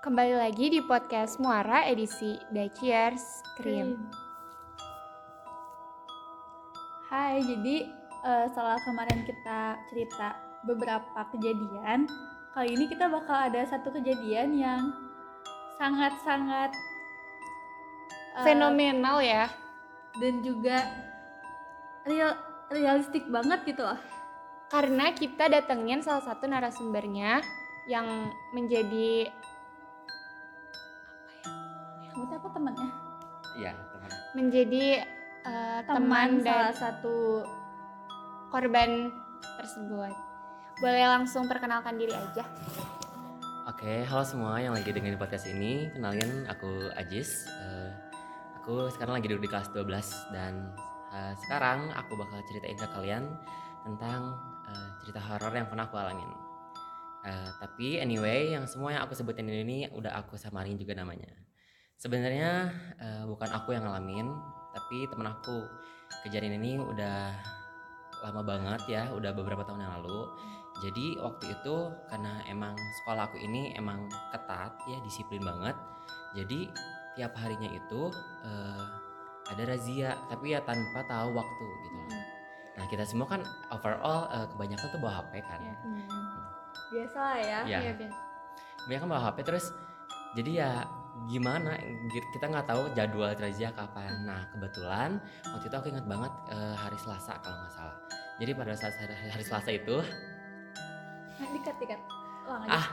Kembali lagi di podcast Muara edisi The Cheers Cream. Hai, jadi eh, setelah kemarin kita cerita beberapa kejadian, kali ini kita bakal ada satu kejadian yang sangat-sangat eh, Fenomenal ya. dan juga real realistik banget gitu loh. Karena kita datengin salah satu narasumbernya yang menjadi Kamu tuh apa temannya? Iya, teman. menjadi eh, teman, Teman dan salah satu korban tersebut. Boleh langsung perkenalkan diri aja. Oke, halo semua yang lagi dengerin podcast ini. Kenalin aku Ajis. Eh, aku sekarang lagi duduk di kelas 12 dan eh, sekarang aku bakal ceritain ke kalian tentang eh, cerita horor yang pernah aku alamin. Eh, tapi anyway, yang semua yang aku sebutin ini udah aku samarin juga namanya. Sebenarnya eh, bukan aku yang ngalamin, tapi temen aku. Kejadian ini udah lama banget ya, udah beberapa tahun yang lalu. Jadi waktu itu karena emang sekolah aku ini emang ketat ya disiplin banget. Jadi tiap harinya itu eh, ada razia tapi ya tanpa tahu waktu gitu loh. Nah kita semua kan overall eh, kebanyakan tuh bawa HP kan. Ya. biasa lah ya. Ya. Iya, biasa. Kebanyakan bawa HP terus jadi ya gimana kita nggak tahu jadwal razia kapan. Nah kebetulan waktu itu aku ingat banget eh, hari Selasa kalau nggak salah. Jadi pada saat hari, hari Selasa itu dikat dikat. Aja. Ah.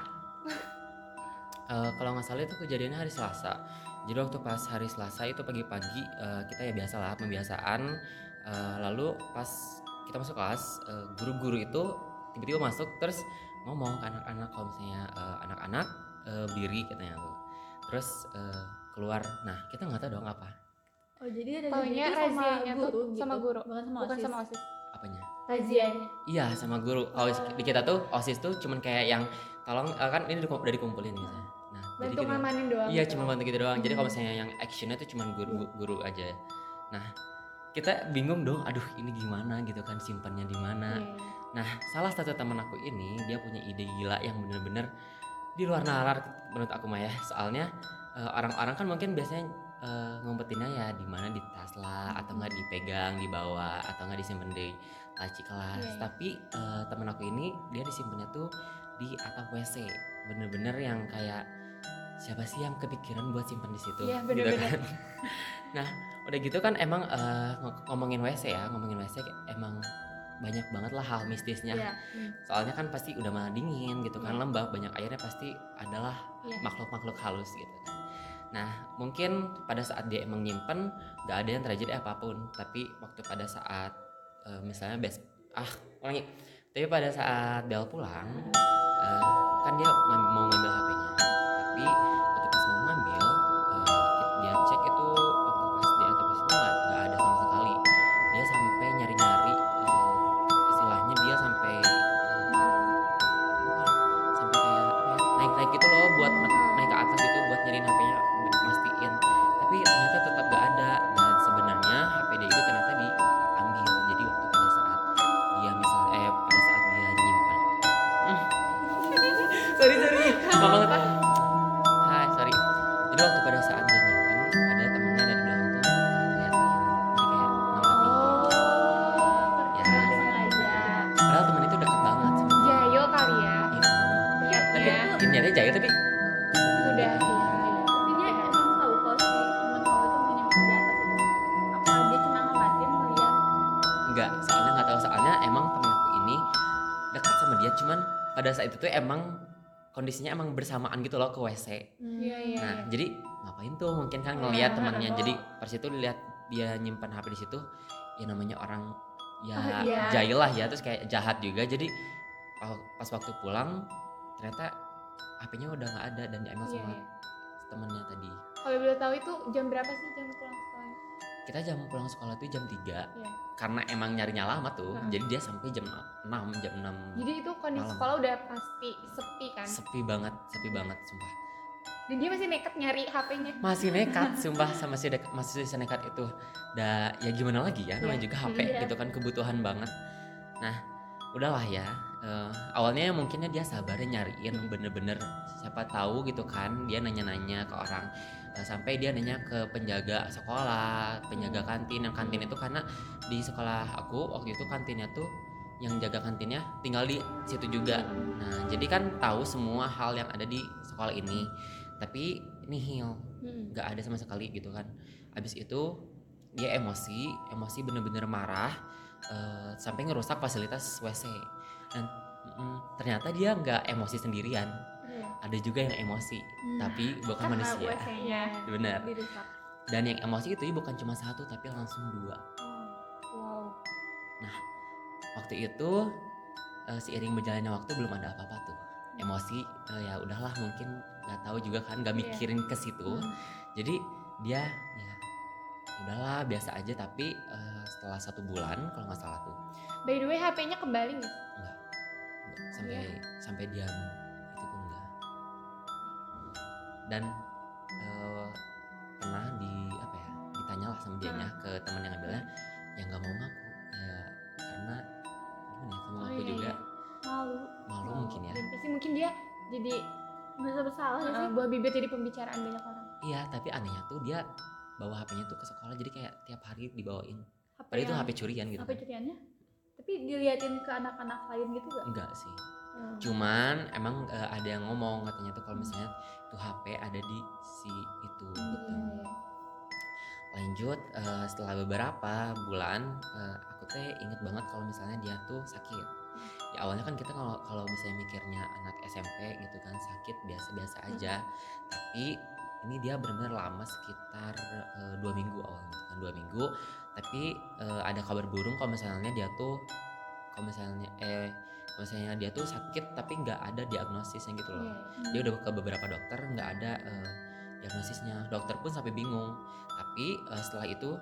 Eh, kalau nggak salah itu kejadiannya hari Selasa. Jadi waktu pas hari Selasa itu pagi-pagi eh, kita ya biasa lah pembiasaan. Eh, lalu pas kita masuk kelas, eh, guru-guru itu tiba-tiba masuk terus ngomong ke anak-anak kalau misalnya anak-anak eh, berdiri katanya tuh. Terus eh, keluar. Nah kita nggak tahu dong apa Oh, jadi ada Taunya sama razianya tuh guru sama gitu. guru, Bukan sama Bukan OSIS. sama OSIS. apanya. Razianya. Iya sama guru. Kalau Oh. di kita tuh osis tuh cuman kayak yang tolong eh, kan ini udah dikumpulin gitu. Nah jadi Bantu ngamanin doang. Iya gitu. cuma bantu gitu doang. Jadi kalau Hmm. misalnya yang actionnya tuh cuma guru guru aja. Nah kita bingung dong. Aduh ini gimana gitu kan simpannya di mana. Iya. Nah salah satu teman aku ini dia punya ide gila yang bener-bener di luar nalar menurut aku mah ya. Soalnya eh, orang-orang kan mungkin biasanya eh, ngumpetinnya ya di mana di tas lah atau nggak dipegang dibawa atau nggak disimpan di laci kelas. Iya, iya. Tapi eh, teman aku ini dia disimpannya tuh di atap WC. Bener-bener yang kayak siapa sih yang kepikiran buat simpan di situ Iya, gitu kan. nah udah gitu kan emang ng- ngomongin WC ya ngomongin WC emang banyak banget lah hal mistisnya Iya. soalnya kan pasti udah mah dingin gitu kan Iya. lembab banyak airnya pasti adalah Iya. makhluk-makhluk halus gitu kan nah mungkin pada saat dia emang nyimpen nggak ada yang terjadi apa pun tapi waktu pada saat eh, misalnya bes ah ulangi tapi pada saat Bel pulang eh, kan dia mau ngambil HP-nya tapi itu emang kondisinya emang bersamaan gitu loh ke WC. Iya, iya. Nah, iya. jadi ngapain tuh mungkin kan ngelihat temannya. Jadi pas itu lihat dia nyimpan HP di situ, ya namanya orang ya Oh, iya. jahil lah ya, terus kayak jahat juga. Jadi pa- pas waktu pulang ternyata HP-nya udah nggak ada dan diambil Iya, sama iya. temennya tadi. Kalau boleh tahu itu jam berapa sih jam pulang? Kita jam pulang sekolah tuh jam 3 Iya. karena emang nyarinya lama tuh. Heeh. Jadi dia sampai jam 6, jam 6 Jadi itu kondisi Malam. sekolah udah pasti sepi kan? sepi banget sepi banget sumpah Dan dia masih nekat nyari HP-nya. masih nekat sumpah sama si dek- masih senekat itu dah ya gimana lagi ya namanya Iya. juga HP Iya. gitu kan kebutuhan banget nah udahlah ya eh, awalnya mungkinnya dia sabarnya nyariin bener-bener siapa tahu gitu kan dia nanya-nanya ke orang sampai dia nanya ke penjaga sekolah penjaga kantin. Yang kantin itu karena di sekolah aku waktu itu kantinnya tuh yang jaga kantinnya tinggal di situ juga. Nah jadi kan tahu semua hal yang ada di sekolah ini. Tapi nihil Mm-mm. nggak ada sama sekali gitu kan. Abis itu dia emosi emosi bener-bener marah eh, sampai ngerusak fasilitas WC dan mm, ternyata dia nggak emosi sendirian. Ada juga yang emosi Hmm. tapi bukan Karena manusia WC-nya benar dan yang emosi itu bukan cuma satu tapi langsung dua Wow. waktu itu eh, seiring berjalannya waktu belum ada apa-apa tuh emosi eh, ya udahlah mungkin nggak tahu juga kan nggak Iya. mikirin ke situ Hmm. jadi dia ya udahlah biasa aja tapi eh, setelah satu bulan kalau nggak salah tuh By the way, HP-nya kembali nggak? sih? enggak, enggak sampai sampai diam dan eh, pernah di apa ya ditanya lah sama dianya ke teman yang ngambilnya yang nggak mau ngaku ya karena gimana ya kamu Oh, ngaku iya, juga iya. Malu. malu mungkin ya Dan pasti mungkin dia jadi Merasa bersalah uh, sih? buah bibir jadi pembicaraan banyak orang. iya tapi anehnya tuh dia bawa HP-nya tuh ke sekolah jadi kayak tiap hari dibawain HP padahal itu HP curian gitu HP kan. curiannya? Tapi diliatin ke anak-anak lain gitu gak? enggak sih Hmm. cuman emang eh, ada yang ngomong katanya tuh kalau misalnya tuh HP ada di si itu gitu Iya, iya. lanjut eh, setelah beberapa bulan eh, aku teh inget banget kalau misalnya dia tuh sakit ya awalnya kan kita kalau kalau misalnya mikirnya anak SMP gitu kan sakit biasa-biasa aja tapi ini dia benar-benar lama sekitar eh, dua minggu awalnya gitu kan dua minggu tapi eh, ada kabar burung kalau misalnya dia tuh kalau misalnya eh misalnya dia tuh sakit tapi nggak ada diagnosisnya gitu loh Iya, iya. dia udah ke beberapa dokter nggak ada eh, diagnosisnya dokter pun sampai bingung tapi eh, setelah itu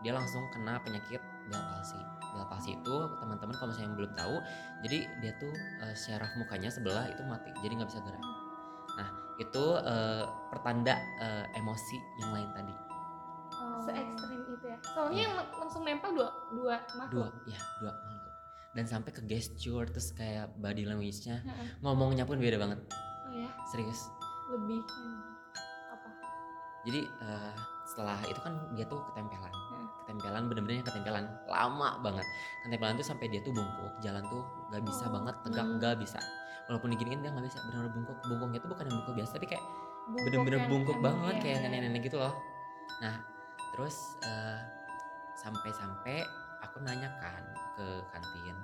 dia langsung kena penyakit Bell palsy Bell palsy itu teman-teman kalau misalnya belum tahu jadi dia tuh eh, syaraf mukanya sebelah itu mati jadi nggak bisa gerak nah itu eh, pertanda eh, emosi yang lain tadi Oh. Se ekstrim itu ya. Soalnya Iya. yang langsung nempel dua dua dua makhluk. ya dua dan sampai ke gesture terus kayak body language-nya ngomongnya pun beda banget. Oh ya, serius. Lebih hmm, apa? jadi eh, setelah itu kan dia tuh ketempelan. Hmm. ketempelan bener-bener yang ketempelan. Lama banget. Ketempelan tuh sampai dia tuh bungkuk. Jalan tuh nggak bisa Oh, banget tegak hmm. nggak bisa. Walaupun diginiin dia nggak bisa bener-bener bungkuk. Bungkuknya tuh bukan yang bungkuk biasa tapi kayak Bungkuk bener-bener bungkuk emang banget ya. kayak nenek-nenek gitu loh. Nah terus eh, sampai-sampai aku nanya kan ke kantin.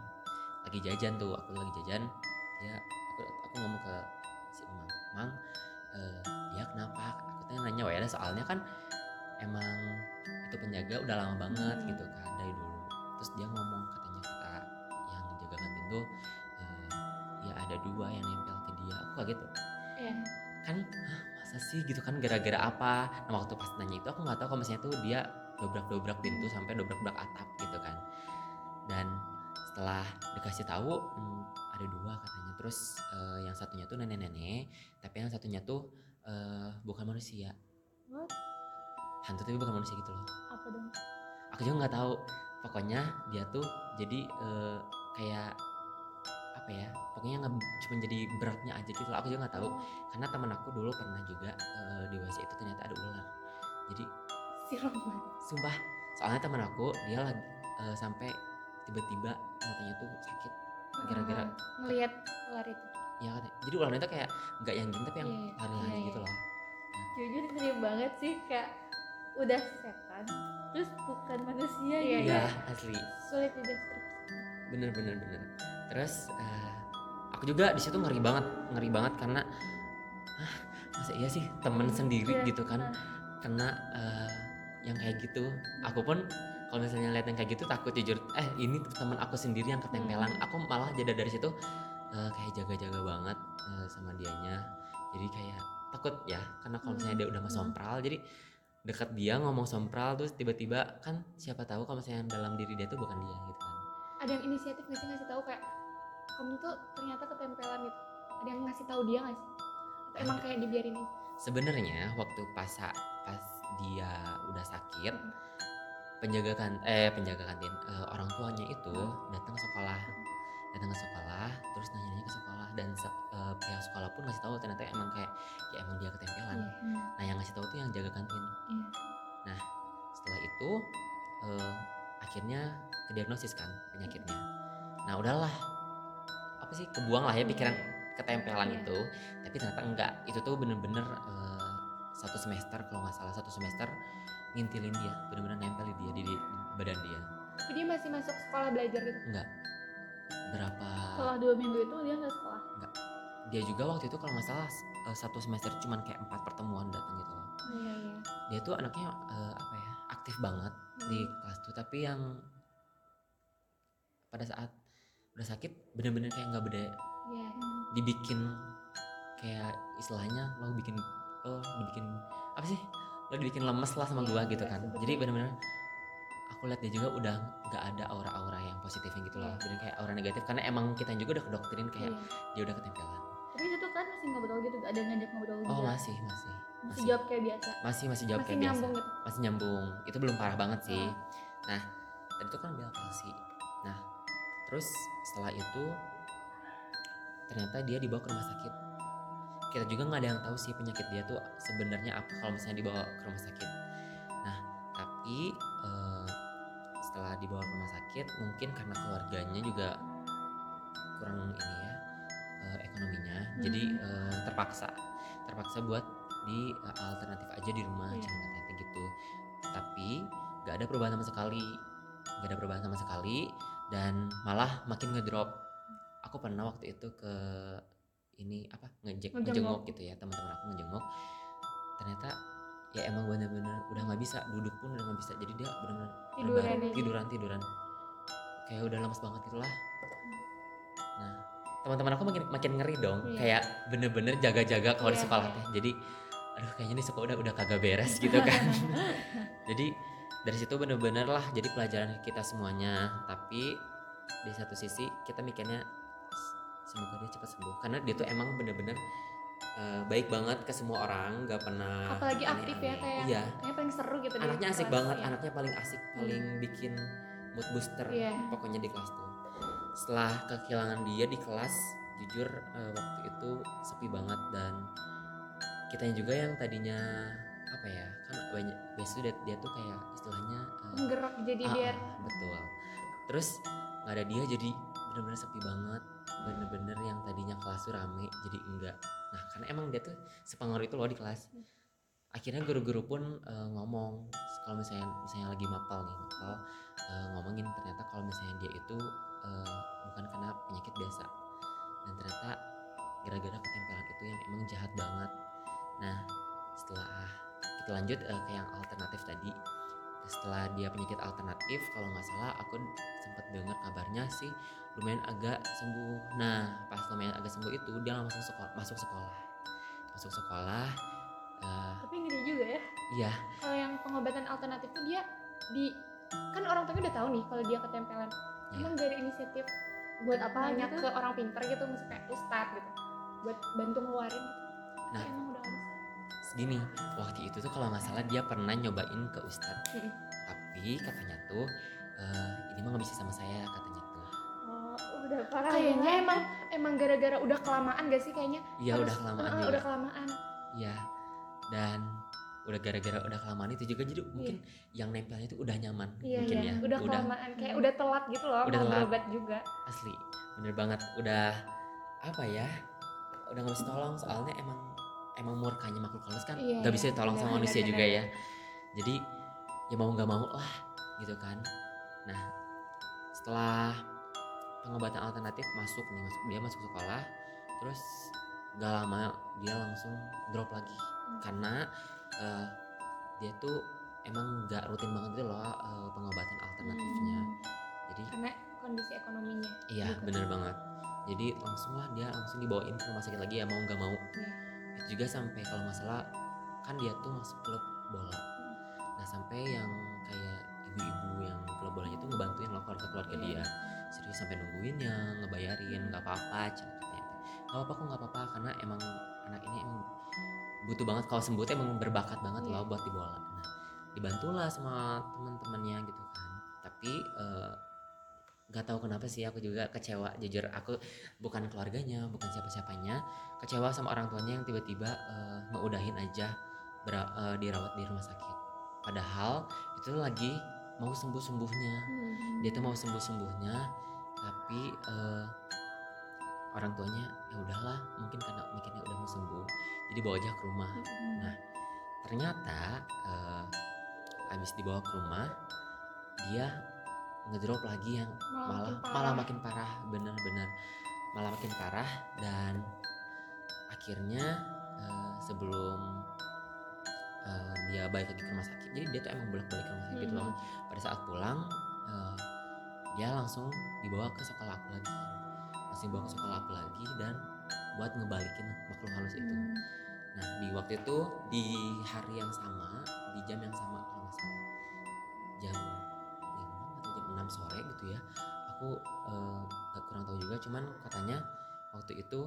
Lagi jajan tuh aku lagi jajan. Dia aku aku ngomong ke si emang emang eh, dia kenapa? Aku tanya nanya ya soalnya kan emang itu penjaga udah lama banget Hmm. gitu kan dari dulu. Terus dia ngomong katanya kata yang jaga kantin tuh eh, ya ada dua yang nempel ke dia. Aku kaget tuh. Iya. kan Hah, masa sih? Gitu kan gara-gara apa? Nah waktu pas nanya itu aku nggak tahu kalau misalnya tuh dia dobrak-dobrak pintu sampai dobrak-dobrak atap gitu setelah dikasih tahu hmm, ada dua katanya. Terus eh, yang satunya tuh nenek-nenek tapi yang satunya tuh eh, bukan manusia. What? hantu tapi bukan manusia gitu loh. Apa dong? aku juga nggak tahu. Pokoknya dia tuh jadi eh, kayak apa ya pokoknya nggak cuma jadi beratnya aja gitu loh. Aku juga nggak tahu. Karena temen aku dulu pernah juga eh, di WC itu ternyata ada ular. Jadi Siram sumpah soalnya temen aku dia lagi eh, sampai tiba-tiba matanya tuh sakit Gara-gara- Ah, ngelihat ular itu. ya kan jadi ularnya tuh kayak nggak yang gini tapi yang Iya, iya. lari-lari Iya, gitu iya. loh Jujur sering banget sih kayak udah setan terus bukan manusia Iya, gitu. iya asli Sulit dideskripsi. bener bener bener terus eh, aku juga di situ ngeri banget ngeri banget karena ah, masa iya sih temen sendiri Iya, gitu kan nah. kena eh, yang kayak gitu aku pun kalau misalnya lihat yang kayak gitu takut jujur eh ini teman aku sendiri yang ketempelan Hmm. aku malah jadi dari situ eh, kayak jaga-jaga banget eh, sama dianya jadi kayak takut ya karena kalau misalnya dia udah mau Hmm. jadi dekat dia ngomong sompral terus tiba-tiba kan siapa tahu kalau misalnya dalam diri dia tuh bukan dia gitu kan Ada yang inisiatif nggak sih ngasih tahu kayak kamu tuh ternyata ketempelan gitu. Ada yang ngasih tahu dia nggak sih? Atau emang kayak dibiarin sebenarnya waktu pas pas dia udah sakit Mm. Penjaga kan eh penjaga kantin eh, orang tuanya itu datang sekolah datang ke sekolah terus nanya-nanya ke sekolah dan se- eh, pihak sekolah pun ngasih tahu ternyata emang kayak ya emang dia ketempelan Iya. Hmm. nah yang ngasih tahu tuh yang jaga kantin Iya. setelah itu eh, akhirnya kediagnosis kan penyakitnya nah udahlah apa sih kebuang lah ya pikiran ketempelan Iya. itu tapi ternyata enggak itu tuh bener-bener eh, satu semester kalau nggak salah satu semester ngintilin dia bener-bener nempel di dia di, di badan dia. Tapi dia masih masuk sekolah belajar gitu. enggak. Berapa? Setelah dua minggu itu dia nggak sekolah. dia juga waktu itu kalau nggak salah eh, satu semester cuman kayak empat pertemuan datang gitu loh. Oh, iya iya. dia tuh anaknya eh, apa ya aktif banget di kelas tuh. Tapi yang pada saat udah sakit bener-bener kayak nggak beda. Iya. dibikin kayak istilahnya lo bikin lo dibikin apa sih lo dibikin lemes lah sama Iya, gua gitu iya, kan jadi bener-bener aku lihat dia juga udah nggak ada aura-aura yang positifnya gitu loh Iya. bener kayak aura negatif karena emang kita juga udah kedoktrin kayak Iya. dia udah ketempelan Tapi itu kan masih ngobrol gitu, ada ngajak ngobrol oh juga. masih masih Masih masih jawab kayak biasa. masih masih jawab Masih kayak biasa gitu. masih nyambung itu belum parah banget sih Oh. nah tadi itu kan bel palsi nah terus setelah itu ternyata dia dibawa ke rumah sakit kita juga nggak ada yang tahu sih penyakit dia tuh sebenarnya apa kalau misalnya dibawa ke rumah sakit. Nah tapi eh, setelah dibawa ke rumah sakit mungkin karena keluarganya juga kurang ini ya eh, ekonominya jadi Hmm. eh, terpaksa. Terpaksa buat di eh, alternatif aja di rumah Iya. cuma katanya gitu. Tapi nggak ada perubahan sama sekali. Nggak ada perubahan sama sekali dan malah makin ngedrop. Aku pernah waktu itu ke ini apa ngejek ngejenguk. gitu ya teman-teman aku ngejenguk. Ternyata ya emang bener-bener udah nggak bisa duduk pun udah nggak bisa. Jadi dia bener-bener Tiduran tiduran tiduran. Kayak udah lemes banget gitu lah. Nah teman-teman aku makin makin ngeri dong. Iya. kayak bener-bener jaga-jaga kalau di Iya, sekolah iya. teh. Jadi aduh kayaknya di sekolah udah udah kagak beres gitu kan. Jadi dari situ bener-bener lah jadi pelajaran kita semuanya. Tapi di satu sisi kita mikirnya "S- semoga dia cepat sembuh. Karena dia tuh emang bener-bener eh, baik banget ke semua orang nggak pernah Apalagi aktif ya, kayak- iya. Kayaknya paling seru gitu anaknya asik kelas, banget ya. anaknya paling asik paling bikin mood booster Iya. pokoknya di kelas tuh. Setelah kehilangan dia di kelas jujur eh, waktu itu sepi banget dan kitanya juga yang tadinya apa ya kan banyak biasanya dia, dia tuh kayak istilahnya eh, Menggerak jadi ah, biar ah, betul. Terus nggak ada dia jadi bener-bener sepi banget bener-bener yang tadinya kelas tuh rame jadi enggak. Nah karena emang dia tuh sepengaruh itu loh di kelas. Akhirnya guru-guru pun eh, ngomong kalau misalnya misalnya lagi mapal nih mapal eh, ngomongin ternyata kalau misalnya dia itu eh, bukan karena penyakit biasa. Dan ternyata gara-gara ketempelan itu yang emang jahat banget. Nah setelah kita lanjut eh, ke yang alternatif tadi setelah dia penyakit alternatif kalau nggak salah aku sempat dengar kabarnya sih lumayan agak sembuh nah pas lumayan agak sembuh itu dia langsung sekolah masuk sekolah masuk sekolah eh, Tapi ngeri juga ya. iya kalau yang pengobatan alternatif tuh dia di kan orang tuanya udah tahu nih kalau dia ketempelan. iya. Emang dari inisiatif buat apa nanya gitu? ke orang pintar gitu misalnya kayak ustad gitu buat bantu ngeluarin gitu. Nah. Emang udah. Segini, waktu itu tuh kalau nggak salah dia pernah nyobain ke Ustadz. Tapi katanya tuh eh, ini mah nggak bisa sama saya katanya tuh. Oh, udah parah. Kayaknya banget. emang emang gara-gara udah kelamaan gak sih kayaknya? Iya udah kelamaan juga. udah kelamaan. Iya. Dan udah gara-gara udah kelamaan itu juga jadi mungkin yang nempelnya itu udah nyaman Iya mungkin iya, ya. udah kelamaan kayak udah telat gitu loh Udah berobat juga. asli bener banget udah apa ya udah nggak bisa tolong soalnya emang emang murkanya makhluk halus kan Iya, nggak iya. bisa ditolong Bener, sama manusia bener. juga ya jadi ya mau nggak mau lah gitu kan nah setelah pengobatan alternatif masuk nih masuk dia masuk sekolah terus gak lama dia langsung drop lagi karena eh, dia tuh emang nggak rutin banget gitu loh eh, pengobatan alternatifnya Hmm. jadi Karena kondisi ekonominya. Iya juga. bener banget. Jadi langsung lah dia langsung dibawain ke rumah sakit lagi ya mau nggak mau. Iya. Juga sampai kalau nggak salah kan dia tuh masuk klub bola. Nah sampai yang kayak ibu-ibu yang klub bolanya itu ngebantuin loh keluarga keluarga Iya. dia. Serius sampai nungguinnya, ngebayarin, nggak apa-apa, katanya. Nggak apa-apa kok nggak apa-apa karena emang anak ini emang butuh banget kalau sembuh tuh emang berbakat banget Iya. loh buat di bola. Nah dibantulah sama teman-temannya gitu kan. Tapi eh, nggak tahu kenapa sih aku juga kecewa jujur. Aku bukan keluarganya bukan siapa-siapanya. Kecewa sama orang tuanya yang tiba-tiba eh, ngeudahin aja bera- eh, dirawat di rumah sakit. Padahal itu lagi mau sembuh-sembuhnya. Hmm. dia tuh mau sembuh-sembuhnya tapi eh, orang tuanya ya udahlah mungkin karena mikirnya udah mau sembuh jadi bawa aja ke rumah. Nah, ternyata eh, abis dibawa ke rumah dia ngedrop lagi yang malah malah makin parah. bener-bener malah makin parah dan akhirnya eh, sebelum eh, dia balik lagi ke rumah sakit jadi dia tuh emang bolak balik ke rumah sakit Mhm. loh pada saat pulang eh, dia langsung dibawa ke sekolah aku lagi. Langsung dibawa ke sekolah aku lagi dan buat ngebalikin makhluk halus itu. Hmm. Nah di waktu itu di hari yang sama di jam yang sama kalau nggak salah jam sore gitu ya. Aku nggak kurang tahu juga cuman katanya waktu itu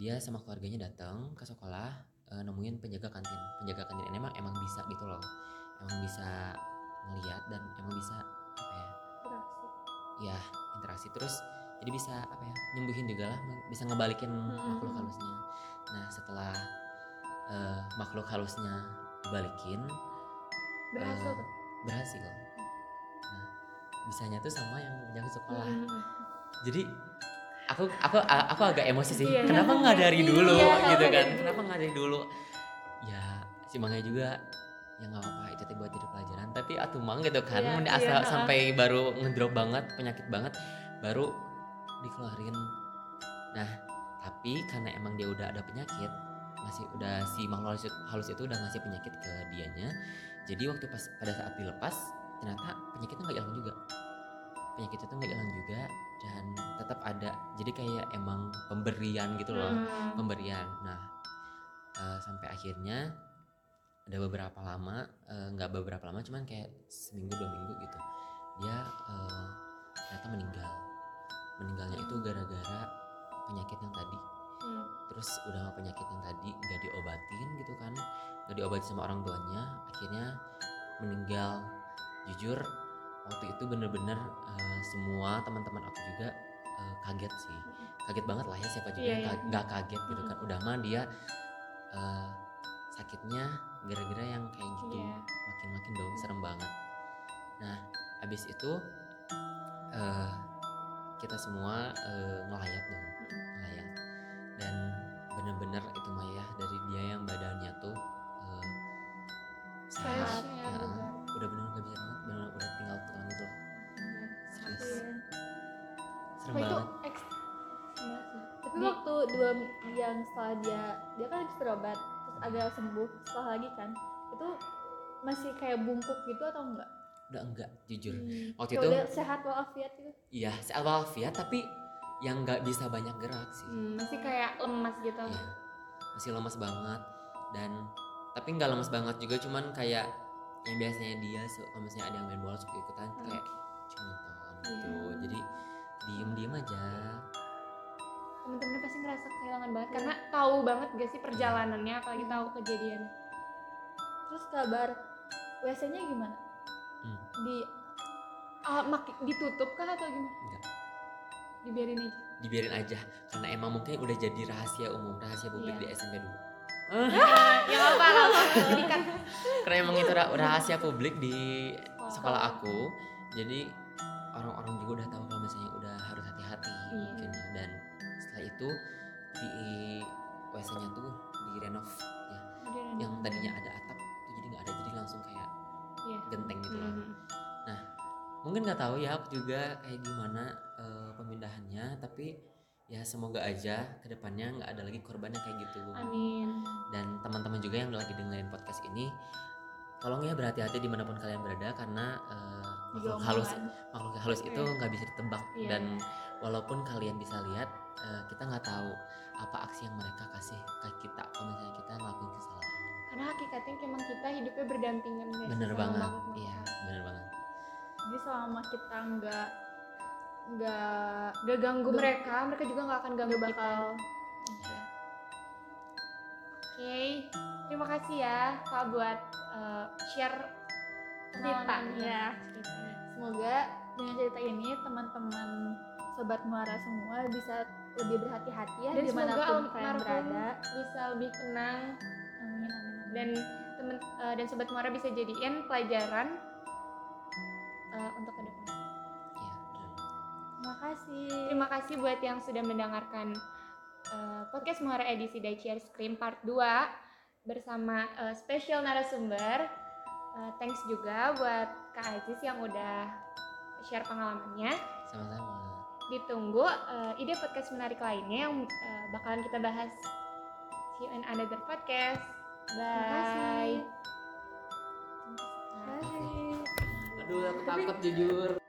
dia sama keluarganya datang ke sekolah eh, nemuin penjaga kantin. Penjaga kantin ini emang emang bisa gitu loh. Emang bisa ngeliat dan emang bisa apa ya Beraksi. ya interaksi. Terus jadi bisa apa ya nyembuhin juga lah bisa ngebalikin Mm-mm. makhluk halusnya. Nah setelah eh, makhluk halusnya dibalikin berhasil tuh? berhasil bisanya tuh sama yang penjaga sekolah. Hmm. jadi aku aku aku agak emosi sih. Iya. kenapa nggak dari Iya, dulu iya, gitu kan? kenapa nggak dari dulu? Ya si Mangnya juga ya nggak apa-apa itu tuh buat jadi pelajaran. Tapi atuh mang gitu kan Mun iya, asal ha-ha. sampai baru ngedrop banget penyakit banget baru dikeluarin. Nah tapi karena emang dia udah ada penyakit masih udah si makhluk halus, halus itu udah ngasih penyakit ke dianya. Jadi waktu pas pada saat dilepas ternyata penyakitnya nggak hilang juga. Penyakit itu nggak hilang juga dan tetap ada. Jadi kayak emang pemberian gitu loh Hmm. pemberian. Nah eh, sampai akhirnya ada beberapa lama eh, nggak beberapa lama cuman kayak seminggu dua minggu gitu. Dia eh, ternyata meninggal. Meninggalnya itu gara-gara penyakit yang tadi. Hmm. terus udah sama penyakit yang tadi nggak diobatin gitu kan nggak diobatin sama orang tuanya akhirnya meninggal jujur waktu itu bener-bener eh, semua teman-teman aku juga eh, kaget sih. Kaget banget lah ya siapa juga Iya, yang iya. nggak kaget gitu kan. Udah mah dia eh, sakitnya gara-gara yang kayak gitu. Iya. makin-makin dong serem banget. Nah abis itu eh, kita semua eh, ngelayat dong ngelayat. Dan bener-bener itu mah ya dari dia yang badannya tuh eh, sehat Dua yang setelah dia dia kan habis berobat terus agak sembuh setelah lagi kan itu masih kayak bungkuk gitu atau enggak? udah enggak jujur Hmm. waktu itu udah sehat walafiat gitu. iya sehat walafiat tapi yang nggak bisa banyak gerak sih Hmm, masih kayak lemas gitu Iya, masih lemas banget dan tapi nggak lemas banget juga cuman kayak yang biasanya dia kalau misalnya ada yang main bola suka ikutan Hmm. kayak cuma gitu Iya. jadi diem diem aja temen-temennya pasti ngerasa kehilangan banget karena tahu banget gak sih perjalanannya apalagi tahu kejadian Terus kabar WC-nya gimana? Hmm. Di ah, mak- ditutup kah atau gimana Enggak. dibiarin aja dibiarin aja karena emang mungkin udah jadi rahasia umum rahasia publik Iya. di SMP dulu ya apa apa karena emang itu ra- rahasia publik di sekolah aku jadi orang-orang juga udah tahu kalau misalnya udah harus hati-hati Iya. mungkin dan itu di WC-nya tuh direnov ya yang tadinya ada atap tuh jadi nggak ada jadi langsung kayak Iya. genteng gitu loh Hmm. mungkin nggak tahu ya aku juga kayak gimana eh, pemindahannya tapi ya semoga aja ke depannya nggak ada lagi korban yang kayak gitu amin dan teman-teman juga yang lagi dengerin podcast ini tolong ya berhati-hati di mana pun kalian berada karena eh, makhluk halus makhluk halus itu Iya. nggak bisa ditebak Iya. dan walaupun kalian bisa lihat eh, kita nggak tahu apa aksi yang mereka kasih ke kita kalau misalnya kita ngelakuin kesalahan. Karena hakikatnya emang kita hidupnya berdampingan guys. Bener banget. iya bener banget. Jadi selama kita nggak nggak gak ganggu. Gak- mereka mereka juga nggak akan ganggu nggak kita. bakal. Oke. Terima kasih ya kak buat uh, share pengalamannya. ceritanya semoga dengan cerita ini teman-teman sobat muara semua bisa lebih berhati-hati ya dan semoga almarhum berada bisa lebih tenang amin amin, amin. dan temen eh, dan sobat muara bisa jadiin pelajaran eh, untuk ke depan. Iya, betul. terima kasih Terima kasih buat yang sudah mendengarkan eh, podcast Muara edisi Daichi Ice Cream Part 2 bersama eh, special narasumber. Eh, thanks juga buat Kak Aziz yang udah share pengalamannya. Sama-sama. Ditunggu eh, ide podcast menarik lainnya yang eh, bakalan kita bahas. See you in another podcast. terima kasih Bye. terima kasih Aduh, aku takut jujur.